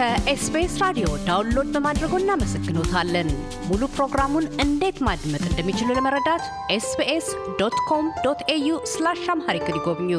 ከ SBS ራዲዮ download በማድረጎ እናመሰግኖታለን። ሙሉ ፕሮግራሙን እንዴት ማድመጥ እንደሚችሉ ለመረዳት SBS dot com dot au slash Amharic ይጎብኙ።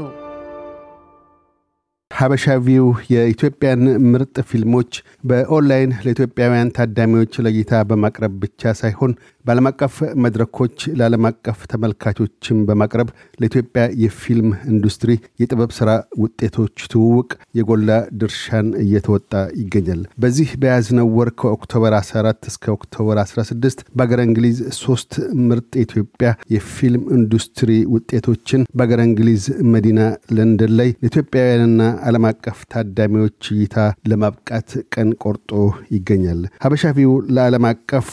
Habesha View የኢትዮጵያን ምርጥ ፊልሞች በኦንላይን ለኢትዮጵያውያን ታዳሚዎች ለእይታ በማቅረብ ብቻ ሳይሆን በዓለም አቀፍ መድረኮች ለዓለም አቀፍ ተመልካቾችን በማቅረብ ለኢትዮጵያ የፊልም ኢንዱስትሪ የጥበብ ሥራ ውጤቶች ትውውቅ የጎላ ድርሻን እየተወጣ ይገኛል። በዚህ በያዝነው ወር ከ October 14 እስከ October 16 በአገረ እንግሊዝ ሶስት ምርጥ የኢትዮጵያ የፊልም ኢንዱስትሪ ውጤቶችን በአገረ እንግሊዝ መዲና ለንደን ላይ ለኢትዮጵያውያንና ዓለም አቀፍ ታዳሚዎች እይታ ለማብቃት ቀን ቆርጦ ይገኛል። Habesha View ለዓለም አቀፍ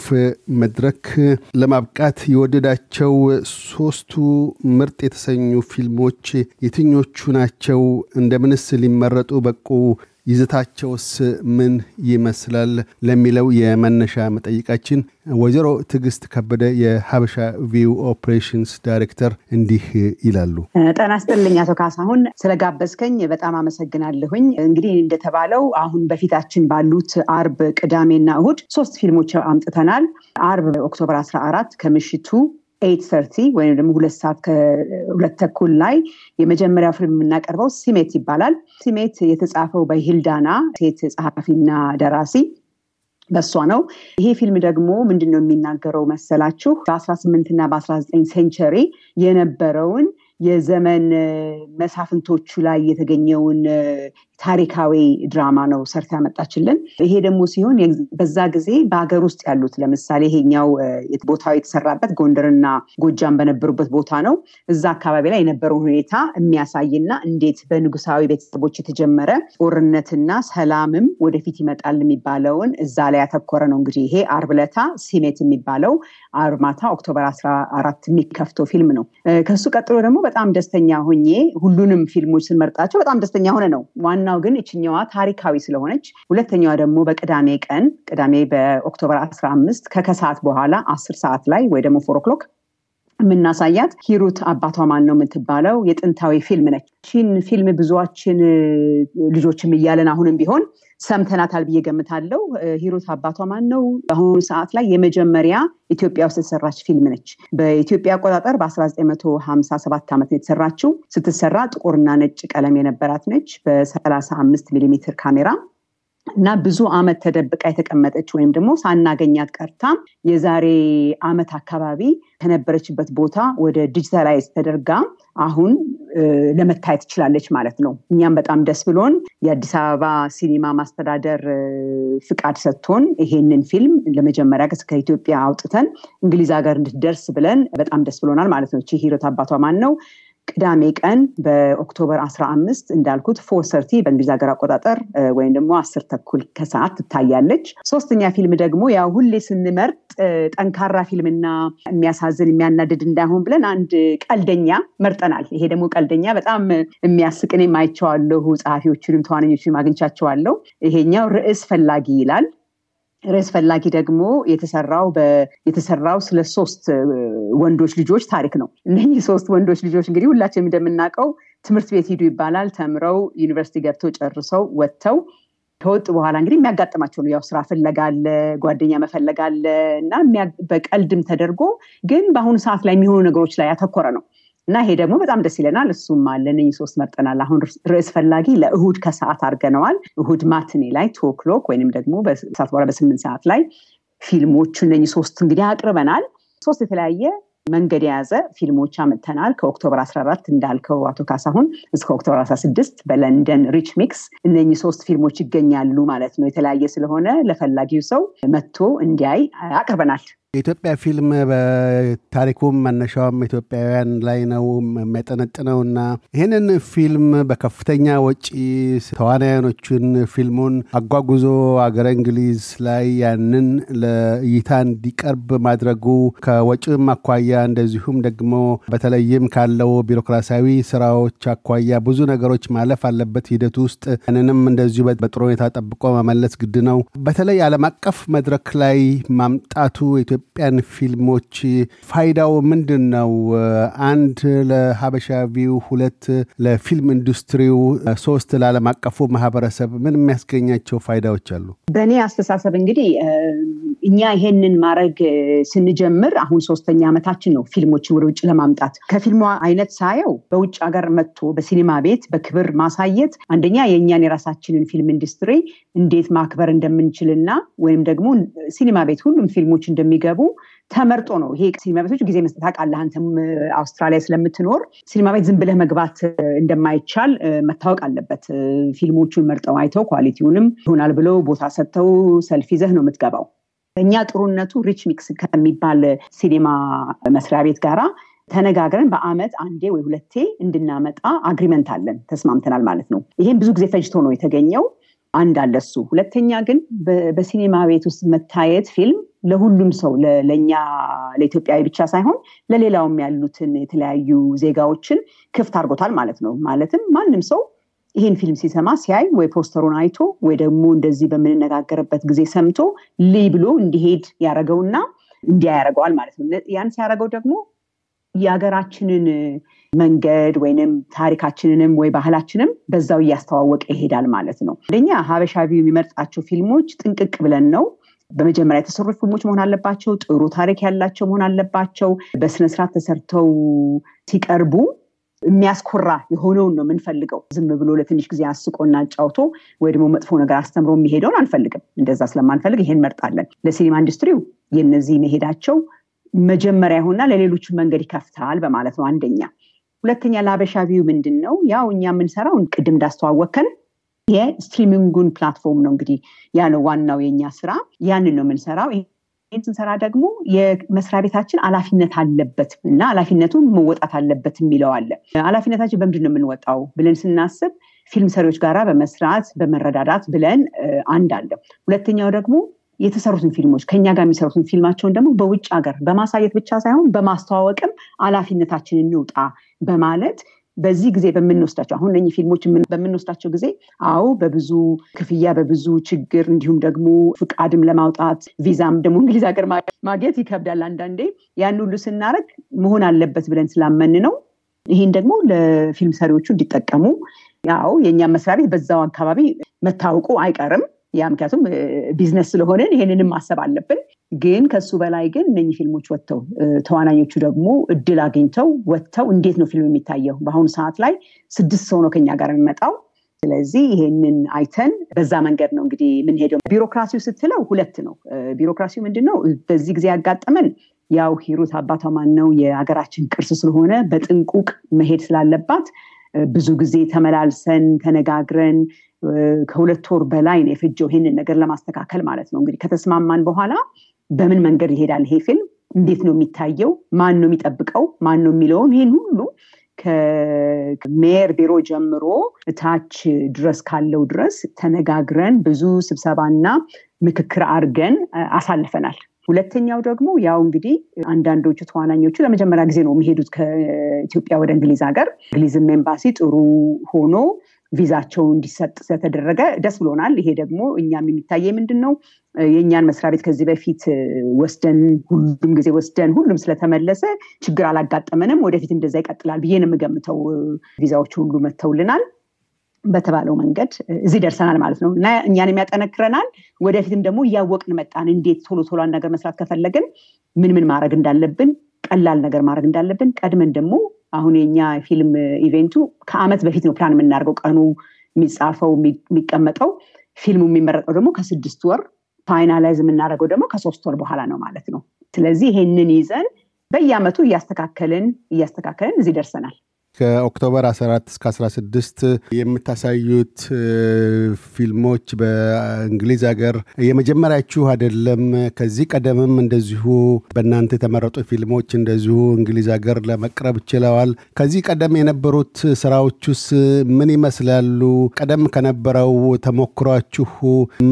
መድረክ ለማብቃት የወደዳቸው ሶስቱ ምርጥ የተሰኙ ፊልሞች የትኞቹ ናቸው? እንደምንስ ሊመረጡ በቁ? ይዘታቸውስ ምን ይመስላል? ለሚለው የመነሻ መጠይቃችን ወይዘሮ ትዕግስት ከበደ የ Habesha View operations ዳይሬክተር እንዲህ ይላሉ። ጤና ይስጥልኝ አቶ ካሳሁን ስለጋበዝከኝ በጣም አመሰግናለሁኝ። እንግዲህ እንደተባለው አሁን በፊታችን ባሉት አርብ፣ ቅዳሜና እሁድ ሶስት ፊልሞች አምጥተናል። አርብ October 14 ከምሽቱ eight thirty ወይም ደግሞ ሁለት ሰዓት ከሁለት ተኩል ላይ የመጀመሪያው ፊልም የምናቀርበው ሲሜት ይባላል። ሲሜት የተጻፈው በሂልዳና ሴት ጸሐፊና ደራሲ በሷ ነው። ይሄ ፊልም ደግሞ ምንድን ነው የሚናገረው መሰላችሁ? በአስራ ስምንት እና በአስራ ዘጠኝ century የነበረውን የዘመን መሳፍንቶቹ ላይ የተገኘውን ታሪካዊ ድራማ ነው ሰርታ ያመጣችልን። ይሄ ደግሞ ሲሆን በዛ ጊዜ በሀገር ውስጥ ያሉት ለምሳሌ ይሄኛው ቦታው የተሰራበት ጎንደርና ጎጃም በነበሩበት ቦታ ነው። እዛ አካባቢ ላይ የነበረውን ሁኔታ የሚያሳይና እንዴት በንጉሳዊ ቤተሰቦች የተጀመረ ጦርነትና ሰላምም ወደፊት ይመጣል የሚባለውን እዛ ላይ ያተኮረ ነው። እንግዲህ ይሄ አርብ ዕለታ ሲሜት የሚባለው አርብ ማታ October አስራ አራት የሚከፍተው ፊልም ነው። ከሱ ቀጥሎ ደግሞ በጣም ደስተኛ ሆኜ ሁሉንም ፊልሞች ስንመርጣቸው በጣም ደስተኛ ሆነ ነው ዋናው ግን ይችኛዋ ታሪካዊ ስለሆነች፣ ሁለተኛዋ ደግሞ በቅዳሜ ቀን ቅዳሜ በ October 15 ከከሰዓት በኋላ አስር ሰዓት ላይ ወይ ደግሞ four o'clock የምናሳያት ሂሩት አባቷ ማን ነው የምትባለው የጥንታዊ ፊልም ነች። ይቺን ፊልም ብዙዎችን ልጆችም እያለን አሁንም ቢሆን ሰምተናታል ብዬ ገምታለው። ሂሩት አባቷ ማን ነው? በአሁኑ ሰዓት ላይ የመጀመሪያ ኢትዮጵያ ውስጥ የተሰራች ፊልም ነች። በኢትዮጵያ አቆጣጠር በ1957 ዓመት ነው የተሰራችው። ስትሰራ ጥቁርና ነጭ ቀለም የነበራት ነች በሰላሳ አምስት ሚሊሜትር ካሜራ እና ብዙ አመት ተደብቃ የተቀመጠች ወይም ደግሞ ሳናገኛት ቀርታ የዛሬ አመት አካባቢ ከነበረችበት ቦታ ወደ digitalize ተደርጋ አሁን ለመታየት ትችላለች ማለት ነው። እኛም በጣም ደስ ብሎን የአዲስ አበባ ሲኒማ ማስተዳደር ፍቃድ ሰጥቶን ይሄንን ፊልም ለመጀመሪያ ከኢትዮጵያ አውጥተን እንግሊዝ ሀገር እንድትደርስ ብለን በጣም ደስ ብሎናል ማለት ነው። ሂሩት አባቷ ማን ነው? ቅዳሜ ቀን በ October 15 እንዳልኩት four thirty በእንግሊዝ ሀገር አቆጣጠር ወይም ደግሞ አስር ተኩል ከሰዓት ትታያለች። ሶስተኛ ፊልም ደግሞ ያው ሁሌ ስንመርጥ ጠንካራ ፊልምና የሚያሳዝን የሚያናድድ እንዳይሆን ብለን አንድ ቀልደኛ መርጠናል። ይሄ ደግሞ ቀልደኛ በጣም የሚያስቅ እኔም አይቼዋለሁ። ጸሐፊዎቹንም ተዋነኞችንም አግኝቻቸዋለሁ። ይሄኛው ርዕስ ፈላጊ ይላል። ርዕስ ፈላጊ ደግሞ የተሰራው የተሰራው ስለ ሶስት ወንዶች ልጆች ታሪክ ነው። እነኚህ ሶስት ወንዶች ልጆች እንግዲህ ሁላችንም እንደምናውቀው ትምህርት ቤት ሂዱ ይባላል። ተምረው ዩኒቨርሲቲ ገብተው ጨርሰው ወጥተው ከወጡ በኋላ እንግዲህ የሚያጋጥማቸው ነው። ያው ስራ ፍለጋ አለ፣ ጓደኛ መፈለግ እና በቀልድም ተደርጎ ግን በአሁኑ ሰዓት ላይ የሚሆኑ ነገሮች ላይ ያተኮረ ነው። እና ይሄ ደግሞ በጣም ደስ ይለናል። እሱም አለ እነኝህ ሶስት መርጠናል። አሁን ርዕስ ፈላጊ ለእሁድ ከሰዓት አድርገነዋል። እሁድ matinee ላይ two o'clock ወይንም ደግሞ በሰዓት በኋላ በስምንት ሰዓት ላይ ፊልሞቹ እነኝህ ሶስት እንግዲህ አቅርበናል። ሶስት የተለያየ መንገድ የያዘ ፊልሞች አምጥተናል። ከ October 14 እንዳልከው አቶ ካሳሁን እስከ October 16 በለንደን Rich Mix እነኚህ ሶስት ፊልሞች ይገኛሉ ማለት ነው። የተለያየ ስለሆነ ለፈላጊው ሰው መጥቶ እንዲያይ አቅርበናል። የኢትዮጵያ ፊልም በታሪኩም መነሻውም ኢትዮጵያውያን ላይ ነው የሚያጠነጥነው እና ይህንን ፊልም በከፍተኛ ወጪ ተዋናያኖቹን ፊልሙን አጓጉዞ አገረ እንግሊዝ ላይ ያንን ለእይታ እንዲቀርብ ማድረጉ ከወጪም አኳያ እንደዚሁም ደግሞ በተለይም ካለው ቢሮክራሲያዊ ስራዎች አኳያ ብዙ ነገሮች ማለፍ አለበት ሂደቱ ውስጥ ያንንም እንደዚሁ በጥሩ ሁኔታ ጠብቆ መመለስ ግድ ነው። በተለይ ዓለም አቀፍ መድረክ ላይ ማምጣቱ የኢትዮጵያን ፊልሞች ፋይዳው ምንድን ነው? አንድ ለሀበሻቪው፣ ሁለት ለፊልም ኢንዱስትሪው፣ ሶስት ለዓለም አቀፉ ማህበረሰብ ምን የሚያስገኛቸው ፋይዳዎች አሉ? በእኔ አስተሳሰብ እንግዲህ እኛ ይሄንን ማድረግ ስንጀምር አሁን ሶስተኛ ዓመታችን ነው ፊልሞችን ወደ ውጭ ለማምጣት። ከፊልሟ አይነት ሳየው በውጭ ሀገር መጥቶ በሲኒማ ቤት በክብር ማሳየት አንደኛ የእኛን የራሳችንን ፊልም ኢንዱስትሪ እንዴት ማክበር እንደምንችልና ወይም ደግሞ ሲኒማ ቤት ሁሉም ፊልሞች እንደሚገቡ ተመርጦ ነው። ይሄ ሲኒማ ቤቶች ጊዜ መስጠት ታውቃለህ። አንተም አውስትራሊያ ስለምትኖር ሲኒማ ቤት ዝም ብለህ መግባት እንደማይቻል መታወቅ አለበት። ፊልሞቹን መርጠው አይተው quality ውንም ይሆናል ብለው ቦታ ሰጥተው ሰልፍ ይዘህ ነው የምትገባው። እኛ ጥሩነቱ Rich Mix ከሚባል ሲኒማ መስሪያ ቤት ጋራ ተነጋግረን በአመት አንዴ ወይ ሁለቴ እንድናመጣ agreement አለን፣ ተስማምተናል ማለት ነው። ይሄም ብዙ ጊዜ ፈጅቶ ነው የተገኘው። አንድ አለ እሱ። ሁለተኛ ግን በሲኒማ ቤት ውስጥ መታየት ፊልም ለሁሉም ሰው ለእኛ ለኢትዮጵያዊ ብቻ ሳይሆን ለሌላውም ያሉትን የተለያዩ ዜጋዎችን ክፍት አድርጎታል ማለት ነው። ማለትም ማንም ሰው ይህን ፊልም ሲሰማ ሲያይ ወይ ፖስተሩን አይቶ ወይ ደግሞ እንደዚህ በምንነጋገርበት ጊዜ ሰምቶ ልይ ብሎ እንዲሄድ ያደረገውና እንዲያ ያደረገዋል ማለት ነው። ያን ሲያደረገው ደግሞ የሀገራችንን መንገድ ወይንም ታሪካችንንም ወይ ባህላችንም በዛው እያስተዋወቀ ይሄዳል ማለት ነው። አንደኛ ሀበሻቢ የሚመርጣቸው ፊልሞች ጥንቅቅ ብለን ነው በመጀመሪያ የተሰሩ ፊልሞች መሆን አለባቸው። ጥሩ ታሪክ ያላቸው መሆን አለባቸው። በስነስርዓት ተሰርተው ሲቀርቡ የሚያስኮራ የሆነውን ነው የምንፈልገው። ዝም ብሎ ለትንሽ ጊዜ አስቆና አጫውቶ ወይ ደግሞ መጥፎ ነገር አስተምሮ የሚሄደውን አንፈልግም። እንደዛ ስለማንፈልግ ይሄን መርጣለን። ለሲኒማ ኢንዱስትሪው የነዚህ መሄዳቸው መጀመሪያ ይሆንና ለሌሎቹ መንገድ ይከፍታል በማለት ነው አንደኛ። ሁለተኛ ለሀበሻ ቪው ምንድን ነው ያው እኛ የምንሰራው ቅድም እንዳስተዋወከን የ streaming ኡን platform ነው እንግዲህ ያ ነው ዋናው የኛ ስራ። ያንን ነው የምንሰራው። ይህን ስንሰራ ደግሞ የመስሪያ ቤታችን ኃላፊነት አለበት እና ኃላፊነቱን መወጣት አለበት የሚለው አለ። ኃላፊነታችን በምንድን ነው የምንወጣው ብለን ስናስብ ፊልም ሰሪዎች ጋራ በመስራት በመረዳዳት ብለን አንድ አለ። ሁለተኛው ደግሞ የተሰሩትን ፊልሞች ከኛ ጋር የሚሰሩትን ፊልማቸውን ደግሞ በውጭ ሀገር በማሳየት ብቻ ሳይሆን በማስተዋወቅም ኃላፊነታችን እንውጣ በማለት በዚህ ጊዜ በምንወስዳቸው አሁን እነኚህ ፊልሞች በምንወስዳቸው ጊዜ አዎ በብዙ ክፍያ በብዙ ችግር እንዲሁም ደግሞ ፍቃድም ለማውጣት ቪዛም ደግሞ እንግሊዝ ሀገር ማግኘት ይከብዳል አንዳንዴ። ያን ሁሉ ስናደረግ መሆን አለበት ብለን ስላመን ነው። ይህን ደግሞ ለፊልም ሰሪዎቹ እንዲጠቀሙ። ያው የእኛም መስሪያ ቤት በዛው አካባቢ መታወቁ አይቀርም ያ ምክንያቱም ቢዝነስ ስለሆነን ይሄንንም ማሰብ አለብን። ግን ከሱ በላይ ግን እነኚህ ፊልሞች ወጥተው ተዋናኞቹ ደግሞ እድል አግኝተው ወጥተው እንዴት ነው ፊልም የሚታየው? በአሁኑ ሰዓት ላይ ስድስት ሰው ነው ከኛ ጋር የሚመጣው። ስለዚህ ይሄንን አይተን በዛ መንገድ ነው እንግዲህ የምንሄደው። ቢሮክራሲው ስትለው ሁለት ነው። ቢሮክራሲው ምንድን ነው? በዚህ ጊዜ ያጋጠመን ያው ሂሩት አባቷ ማን ነው የሀገራችን ቅርስ ስለሆነ በጥንቁቅ መሄድ ስላለባት ብዙ ጊዜ ተመላልሰን ተነጋግረን ከሁለት ወር በላይ ነው የፈጀው ይሄንን ነገር ለማስተካከል ማለት ነው። እንግዲህ ከተስማማን በኋላ በምን መንገድ ይሄዳል ይሄ ፊልም፣ እንዴት ነው የሚታየው፣ ማን ነው የሚጠብቀው፣ ማን ነው የሚለውን ይህን ሁሉ ከሜየር ቢሮ ጀምሮ እታች ድረስ ካለው ድረስ ተነጋግረን ብዙ ስብሰባና ምክክር አድርገን አሳልፈናል። ሁለተኛው ደግሞ ያው እንግዲህ አንዳንዶቹ ተዋናኞቹ ለመጀመሪያ ጊዜ ነው የሚሄዱት ከኢትዮጵያ ወደ እንግሊዝ ሀገር። እንግሊዝም ኤምባሲ ጥሩ ሆኖ ቪዛቸው እንዲሰጥ ስለተደረገ ደስ ብሎናል። ይሄ ደግሞ እኛም የሚታየ ምንድን ነው የእኛን መስሪያ ቤት ከዚህ በፊት ወስደን ሁሉም ጊዜ ወስደን ሁሉም ስለተመለሰ ችግር አላጋጠመንም። ወደፊት እንደዛ ይቀጥላል ብዬ ነው የምገምተው። ቪዛዎቹ ሁሉ መጥተውልናል። በተባለው መንገድ እዚህ ደርሰናል ማለት ነው እና እኛንም ያጠነክረናል። ወደፊትም ደግሞ እያወቅን መጣን። እንዴት ቶሎ ቶሎ ነገር መስራት ከፈለግን ምን ምን ማድረግ እንዳለብን፣ ቀላል ነገር ማድረግ እንዳለብን ቀድመን ደግሞ አሁን የኛ ፊልም event ኡ ከአመት በፊት ነው ፕላን የምናደርገው። ቀኑ የሚጻፈው የሚቀመጠው፣ ፊልሙ የሚመረጠው ደግሞ ከስድስት ወር finalize የምናደርገው ደግሞ ከሶስት ወር በኋላ ነው ማለት ነው። ስለዚህ ይሄንን ይዘን በየአመቱ እያስተካከልን እያስተካከልን እዚህ ደርሰናል። ከ October 14 እስከ 16 የምታሳዩት ፊልሞች በእንግሊዝ ሀገር የመጀመሪያችሁ አይደለም። ከዚህ ቀደምም እንደዚሁ በእናንተ የተመረጡ ፊልሞች እንደዚሁ እንግሊዝ ሀገር ለመቅረብ ችለዋል። ከዚህ ቀደም የነበሩት ስራዎቹስ ምን ይመስላሉ? ቀደም ከነበረው ተሞክሯችሁ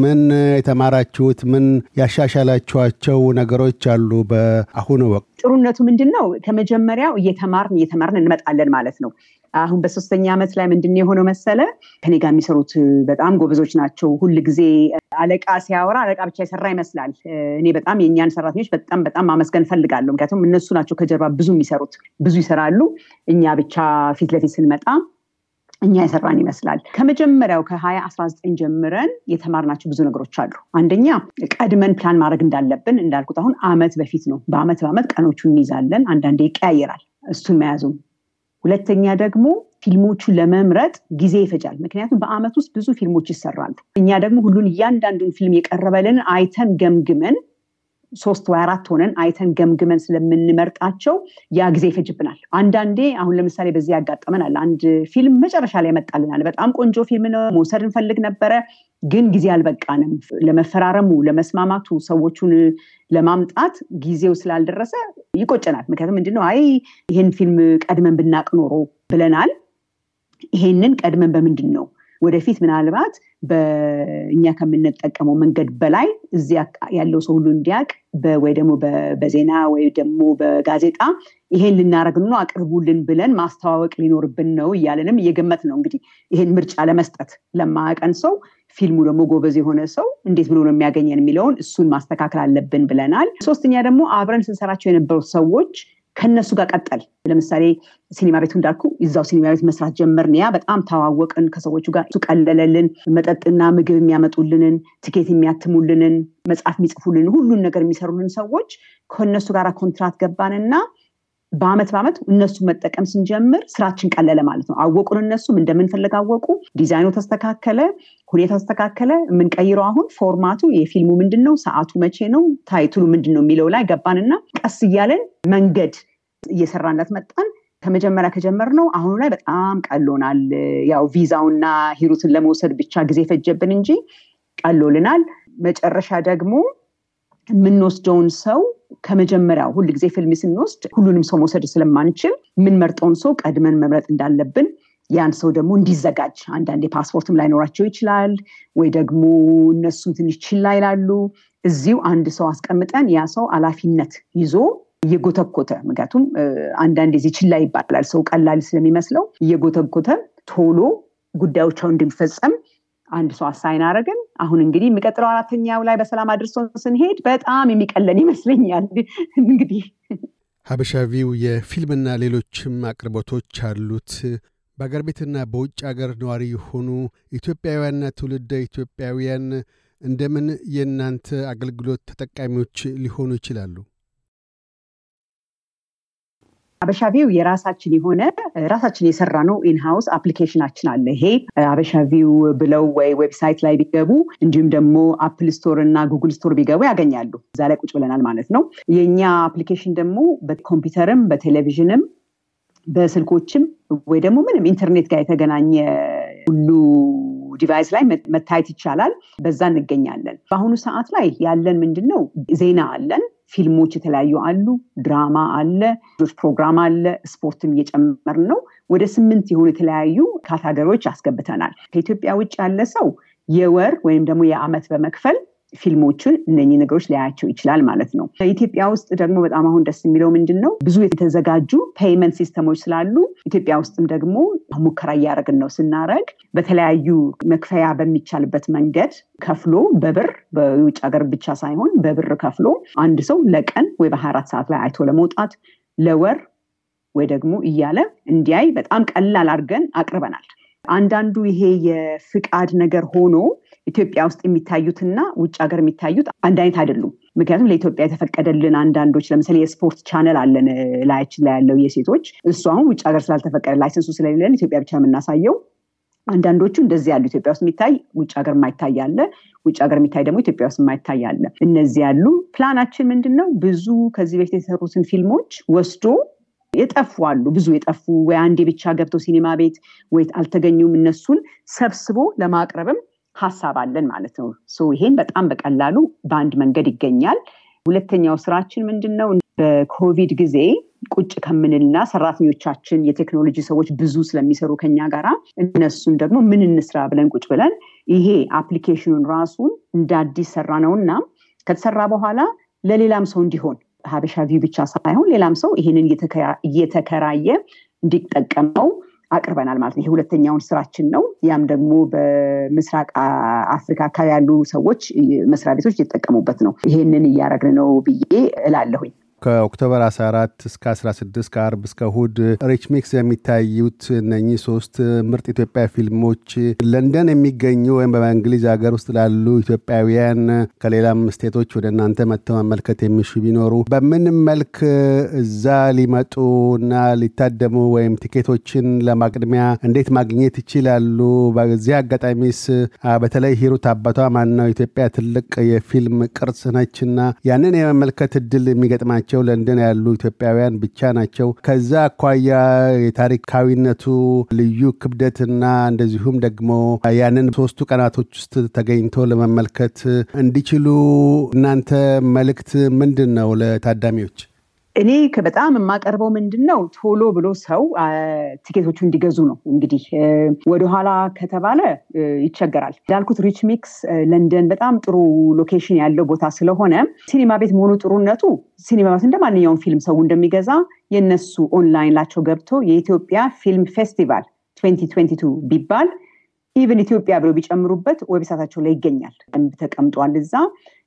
ምን የተማራችሁት፣ ምን ያሻሻላችኋቸው ነገሮች አሉ በአሁኑ ወቅት? ጥሩነቱ ምንድን ነው? ከመጀመሪያው እየተማርን እየተማርን እንመጣለን ማለት ነው። አሁን በሶስተኛ ዓመት ላይ ምንድን የሆነው መሰለ ከኔ ጋር የሚሰሩት በጣም ጎበዞች ናቸው። ሁል ጊዜ አለቃ ሲያወራ አለቃ ብቻ የሰራ ይመስላል። እኔ በጣም የእኛን ሰራተኞች በጣም በጣም ማመስገን ፈልጋለሁ። ምክንያቱም እነሱ ናቸው ከጀርባ ብዙ የሚሰሩት፣ ብዙ ይሰራሉ። እኛ ብቻ ፊት ለፊት ስንመጣ እኛ የሰራን ይመስላል። ከመጀመሪያው ከሀያ አስራ ጀምረን የተማርናቸው ብዙ ነገሮች አሉ። አንደኛ ቀድመን ፕላን ማድረግ እንዳለብን እንዳልኩት አሁን አመት በፊት ነው። በአመት በአመት ቀኖቹን እንይዛለን። አንዳንዴ ይቀያየራል። እሱን መያዙ ሁለተኛ ደግሞ ፊልሞቹን ለመምረጥ ጊዜ ይፈጃል። ምክንያቱም በአመት ውስጥ ብዙ ፊልሞች ይሰራሉ። እኛ ደግሞ ሁሉን እያንዳንዱን ፊልም የቀረበልን አይተን ገምግመን ሶስት ወይ አራት ሆነን አይተን ገምግመን ስለምንመርጣቸው ያ ጊዜ ይፈጅብናል። አንዳንዴ አሁን ለምሳሌ በዚህ ያጋጠመናል። አንድ ፊልም መጨረሻ ላይ ያመጣልናል። በጣም ቆንጆ ፊልም ነው፣ መውሰድ እንፈልግ ነበረ፣ ግን ጊዜ አልበቃንም። ለመፈራረሙ፣ ለመስማማቱ፣ ሰዎቹን ለማምጣት ጊዜው ስላልደረሰ ይቆጨናል። ምክንያቱም ምንድነው አይ ይህን ፊልም ቀድመን ብናቅ ኖሮ ብለናል። ይሄንን ቀድመን በምንድን ነው ወደፊት ምናልባት በእኛ ከምንጠቀመው መንገድ በላይ እዚያ ያለው ሰው ሁሉ እንዲያውቅ ወይ ደግሞ በዜና ወይ ደግሞ በጋዜጣ ይሄን ልናደረግ ነው አቅርቡልን ብለን ማስተዋወቅ ሊኖርብን ነው እያለንም እየገመት ነው እንግዲህ ይሄን ምርጫ ለመስጠት ለማያቀን ሰው ፊልሙ ደግሞ ጎበዝ የሆነ ሰው እንዴት ብሎ ነው የሚያገኘን የሚለውን እሱን ማስተካከል አለብን ብለናል። ሶስተኛ ደግሞ አብረን ስንሰራቸው የነበሩት ሰዎች ከነሱ ጋር ቀጠል። ለምሳሌ ሲኒማ ቤቱ እንዳልኩ እዛው ሲኒማ ቤት መስራት ጀመርን። ያ በጣም ተዋወቅን ከሰዎቹ ጋር። እሱ ቀለለልን። መጠጥና ምግብ የሚያመጡልንን፣ ትኬት የሚያትሙልንን፣ መጽሐፍ የሚጽፉልን፣ ሁሉን ነገር የሚሰሩልን ሰዎች ከእነሱ ጋር ኮንትራት ገባንና በአመት በአመት እነሱ መጠቀም ስንጀምር ስራችን ቀለለ ማለት ነው። አወቁን፣ እነሱም እንደምንፈልግ አወቁ። ዲዛይኑ ተስተካከለ፣ ሁኔታ ተስተካከለ። የምንቀይረው አሁን format ኡ የፊልሙ ምንድን ነው፣ ሰዓቱ መቼ ነው፣ title ኡ ምንድን ነው የሚለው ላይ ገባንና ቀስ እያለን መንገድ እየሰራንለት መጣን። ከመጀመሪያ ከጀመርነው አሁኑ ላይ በጣም ቀሎናል። ያው ቪዛውና ሂሩትን ለመውሰድ ብቻ ጊዜ ፈጀብን እንጂ ቀሎልናል። መጨረሻ ደግሞ የምንወስደውን ሰው ከመጀመሪያው ሁል ጊዜ ፊልም ስንወስድ ሁሉንም ሰው መውሰድ ስለማንችል የምንመርጠውን ሰው ቀድመን መምረጥ እንዳለብን ያን ሰው ደግሞ እንዲዘጋጅ አንዳንዴ ፓስፖርትም ላይኖራቸው ይችላል ወይ ደግሞ እነሱም ትንሽ ችላ ይላሉ። እዚሁ አንድ ሰው አስቀምጠን ያ ሰው ኃላፊነት ይዞ እየጎተኮተ ምክንያቱም አንዳንድ ዚህ ችላ ይባላል ሰው ቀላል ስለሚመስለው እየጎተጎተ ቶሎ ጉዳዮቻው እንዲፈጸም አንድ ሰው አሳይን አረግን። አሁን እንግዲህ የሚቀጥለው አራተኛው ላይ በሰላም አድርሶ ስንሄድ በጣም የሚቀለን ይመስለኛል። እንግዲህ ሀበሻቪው የፊልምና ሌሎችም አቅርቦቶች አሉት። በአገር ቤትና በውጭ አገር ነዋሪ የሆኑ ኢትዮጵያውያንና ትውልደ ኢትዮጵያውያን እንደምን የእናንተ አገልግሎት ተጠቃሚዎች ሊሆኑ ይችላሉ? አበሻቪው የራሳችን የሆነ ራሳችን የሰራ ነው in-house application ኣችን አለ። ይሄ አበሻቪው ብለው ወይ website ላይ ቢገቡ እንዲሁም ደግሞ Apple Store እና Google Store ቢገቡ ያገኛሉ። እዛ ላይ ቁጭ ብለናል ማለት ነው። የእኛ application ደግሞ በኮምፒውተርም በቴሌቪዥንም በስልኮችም ወይ ደግሞ ምንም ኢንተርኔት ጋር የተገናኘ ሁሉ device ላይ መታየት ይቻላል። በዛ እንገኛለን። በአሁኑ ሰዓት ላይ ያለን ምንድን ነው? ዜና አለን፣ ፊልሞች የተለያዩ አሉ፣ ድራማ አለ፣ ልጆች ፕሮግራም አለ፣ ስፖርትም እየጨመርን ነው። ወደ ስምንት የሆኑ የተለያዩ category ዎች አስገብተናል። ከኢትዮጵያ ውጭ ያለ ሰው የወር ወይም ደግሞ የአመት በመክፈል ፊልሞችን እነኚህ ነገሮች ሊያያቸው ይችላል ማለት ነው። ኢትዮጵያ ውስጥ ደግሞ በጣም አሁን ደስ የሚለው ምንድን ነው ብዙ የተዘጋጁ payment system ኦች ስላሉ ኢትዮጵያ ውስጥም ደግሞ ሙከራ እያደረግን ነው። ስናረግ በተለያዩ መክፈያ በሚቻልበት መንገድ ከፍሎ በብር በውጭ ሀገር ብቻ ሳይሆን በብር ከፍሎ አንድ ሰው ለቀን ወይ በሀያ አራት ሰዓት ላይ አይቶ ለመውጣት ለወር ወይ ደግሞ እያለ እንዲያይ በጣም ቀላል አድርገን አቅርበናል። አንዳንዱ ይሄ የፍቃድ ነገር ሆኖ ኢትዮጵያ ውስጥ የሚታዩትና ውጭ ሀገር የሚታዩት አንድ አይነት አይደሉም። ምክንያቱም ለኢትዮጵያ የተፈቀደልን አንዳንዶች ለምሳሌ የስፖርት ቻነል አለን ላያችን ላይ ያለው የሴቶች እሱ አሁን ውጭ ሀገር ስላልተፈቀደ license ኡ ስለሌለን ኢትዮጵያ ብቻ የምናሳየው አንዳንዶቹ እንደዚህ ያሉ ኢትዮጵያ ውስጥ የሚታይ ውጭ ሀገር የማይታይ አለ። ውጭ ሀገር የሚታይ ደግሞ ኢትዮጵያ ውስጥ የማይታይ አለ። እነዚህ ያሉ ፕላናችን ምንድን ነው? ብዙ ከዚህ በፊት የተሰሩትን ፊልሞች ወስዶ የጠፉ አሉ ብዙ የጠፉ ወይ አንዴ ብቻ ገብተው ሲኒማ ቤት ወይ አልተገኙም እነሱን ሰብስቦ ለማቅረብም ሀሳብ አለን ማለት ነው። ይሄን በጣም በቀላሉ በአንድ መንገድ ይገኛል። ሁለተኛው ስራችን ምንድን ነው? በኮቪድ ጊዜ ቁጭ ከምንልና ሰራተኞቻችን የቴክኖሎጂ ሰዎች ብዙ ስለሚሰሩ ከኛ ጋራ እነሱን ደግሞ ምን እንስራ ብለን ቁጭ ብለን ይሄ application ኡን ራሱን እንደ አዲስ ሰራነውና ከተሰራ በኋላ ለሌላም ሰው እንዲሆን ሀበሻ ቪው ብቻ ሳይሆን ሌላም ሰው ይሄንን እየተከራየ እንዲጠቀመው አቅርበናል ማለት ነው። ይሄ ሁለተኛውን ስራችን ነው። ያም ደግሞ በምስራቅ አፍሪካ አካባቢ ያሉ ሰዎች መስሪያ ቤቶች እየተጠቀሙበት ነው። ይሄንን እያደረግን ነው ብዬ እላለሁኝ። ከ October 14 እስከ 16 ከአርብ እስከ እሁድ Rich Mix የሚታዩት እነኚህ ሶስት ምርጥ ኢትዮጵያ ፊልሞች ለንደን የሚገኙ ወይም በእንግሊዝ ሀገር ውስጥ ላሉ ኢትዮጵያውያን ከሌላም state ኦች ወደ እናንተ መጥተው መመልከት የሚሹ ቢኖሩ በምን መልክ እዛ ሊመጡ እና ሊታደሙ ወይም ቲኬቶችን በቅድሚያ እንዴት ማግኘት ይችላሉ? በዚህ አጋጣሚስ በተለይ ሂሩት አባቷ ማነው ኢትዮጵያ ትልቅ የፊልም ቅርጽ ነች እና ያንን የመመልከት እድል የሚገጥማቸው ናቸው ለንደን ያሉ ኢትዮጵያውያን ብቻ ናቸው። ከዛ አኳያ የታሪካዊነቱ ልዩ ክብደትና እንደዚሁም ደግሞ ያንን ሶስቱ ቀናቶች ውስጥ ተገኝቶ ለመመልከት እንዲችሉ እናንተ መልእክት ምንድን ነው ለታዳሚዎች? እኔ በጣም የማቀርበው ምንድን ነው ቶሎ ብሎ ሰው ቲኬቶቹ እንዲገዙ ነው። እንግዲህ ወደኋላ ከተባለ ይቸገራል። እንዳልኩት Rich Mix ለንደን በጣም ጥሩ location ያለው ቦታ ስለሆነ ሲኒማ ቤት መሆኑ ጥሩነቱ ሲኒማ ቤት እንደ ማንኛውም ፊልም ሰው እንደሚገዛ የነሱ ኦንላይን ላቸው ገብቶ የኢትዮጵያ ፊልም ፌስቲቫል 2022 ቢባል even ኢትዮጵያ ብለው ቢጨምሩበት website ኣቸው ላይ ይገኛል ተቀምጧል እዛ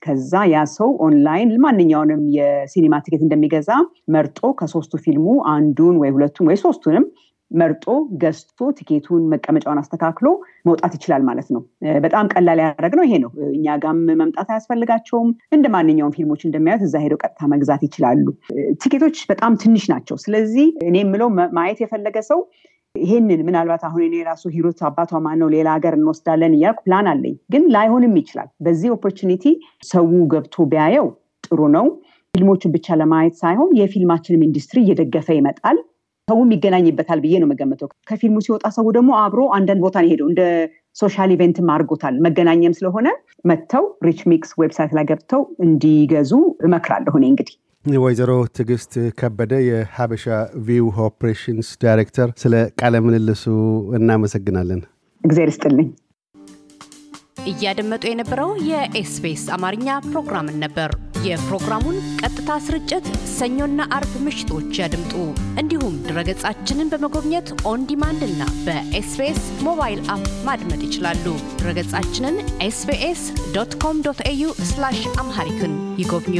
ከዛ ያ ሰው ኦንላይን ማንኛውንም የሲኒማ ቲኬት እንደሚገዛ መርጦ ከሶስቱ ፊልሙ አንዱን ወይ ሁለቱን ወይ ሶስቱንም መርጦ ገዝቶ ቲኬቱን መቀመጫውን አስተካክሎ መውጣት ይችላል ማለት ነው። በጣም ቀላል ያደረግነው ይሄ ነው። እኛ ጋም መምጣት አያስፈልጋቸውም። እንደ ማንኛውም ፊልሞች እንደሚያዩት እዛ ሄደው ቀጥታ መግዛት ይችላሉ። ቲኬቶች በጣም ትንሽ ናቸው። ስለዚህ እኔ የምለው ማየት የፈለገ ሰው ይሄንን ምናልባት አሁን እኔ ራሱ ሂሩት አባቷ ማነው ሌላ ሀገር እንወስዳለን እያልኩ ፕላን አለኝ፣ ግን ላይሆንም ይችላል። በዚህ opportunity ሰው ገብቶ ቢያየው ጥሩ ነው። ፊልሞችን ብቻ ለማየት ሳይሆን የፊልማችንም ኢንዱስትሪ እየደገፈ ይመጣል። ሰውም ይገናኝበታል ብዬ ነው የምገምተው። ከፊልሙ ሲወጣ ሰው ደግሞ አብሮ አንዳንድ ቦታ ሄደው እንደ social event ም አድርጎታል። መገናኛም ስለሆነ መጥተው Rich Mix website ላይ ገብተው እንዲገዙ እመክራለሁ እኔ እንግዲህ ወይዘሮ ትዕግስት ከበደ የሀበሻ ቪው operations director፣ ስለ ቃለ ምልልሱ እናመሰግናለን። እግዚአብሔር ይስጥልኝ። እያደመጡ የነበረው የ SBS አማርኛ ፕሮግራምን ነበር። የፕሮግራሙን ቀጥታ ስርጭት ሰኞና አርብ ምሽቶች ያድምጡ። እንዲሁም ድረገጻችንን በመጎብኘት on demand እና በ SBS mobile app ማድመጥ ይችላሉ። ድረገጻችንን SBS dot com dot au Amharic ን ይጎብኙ።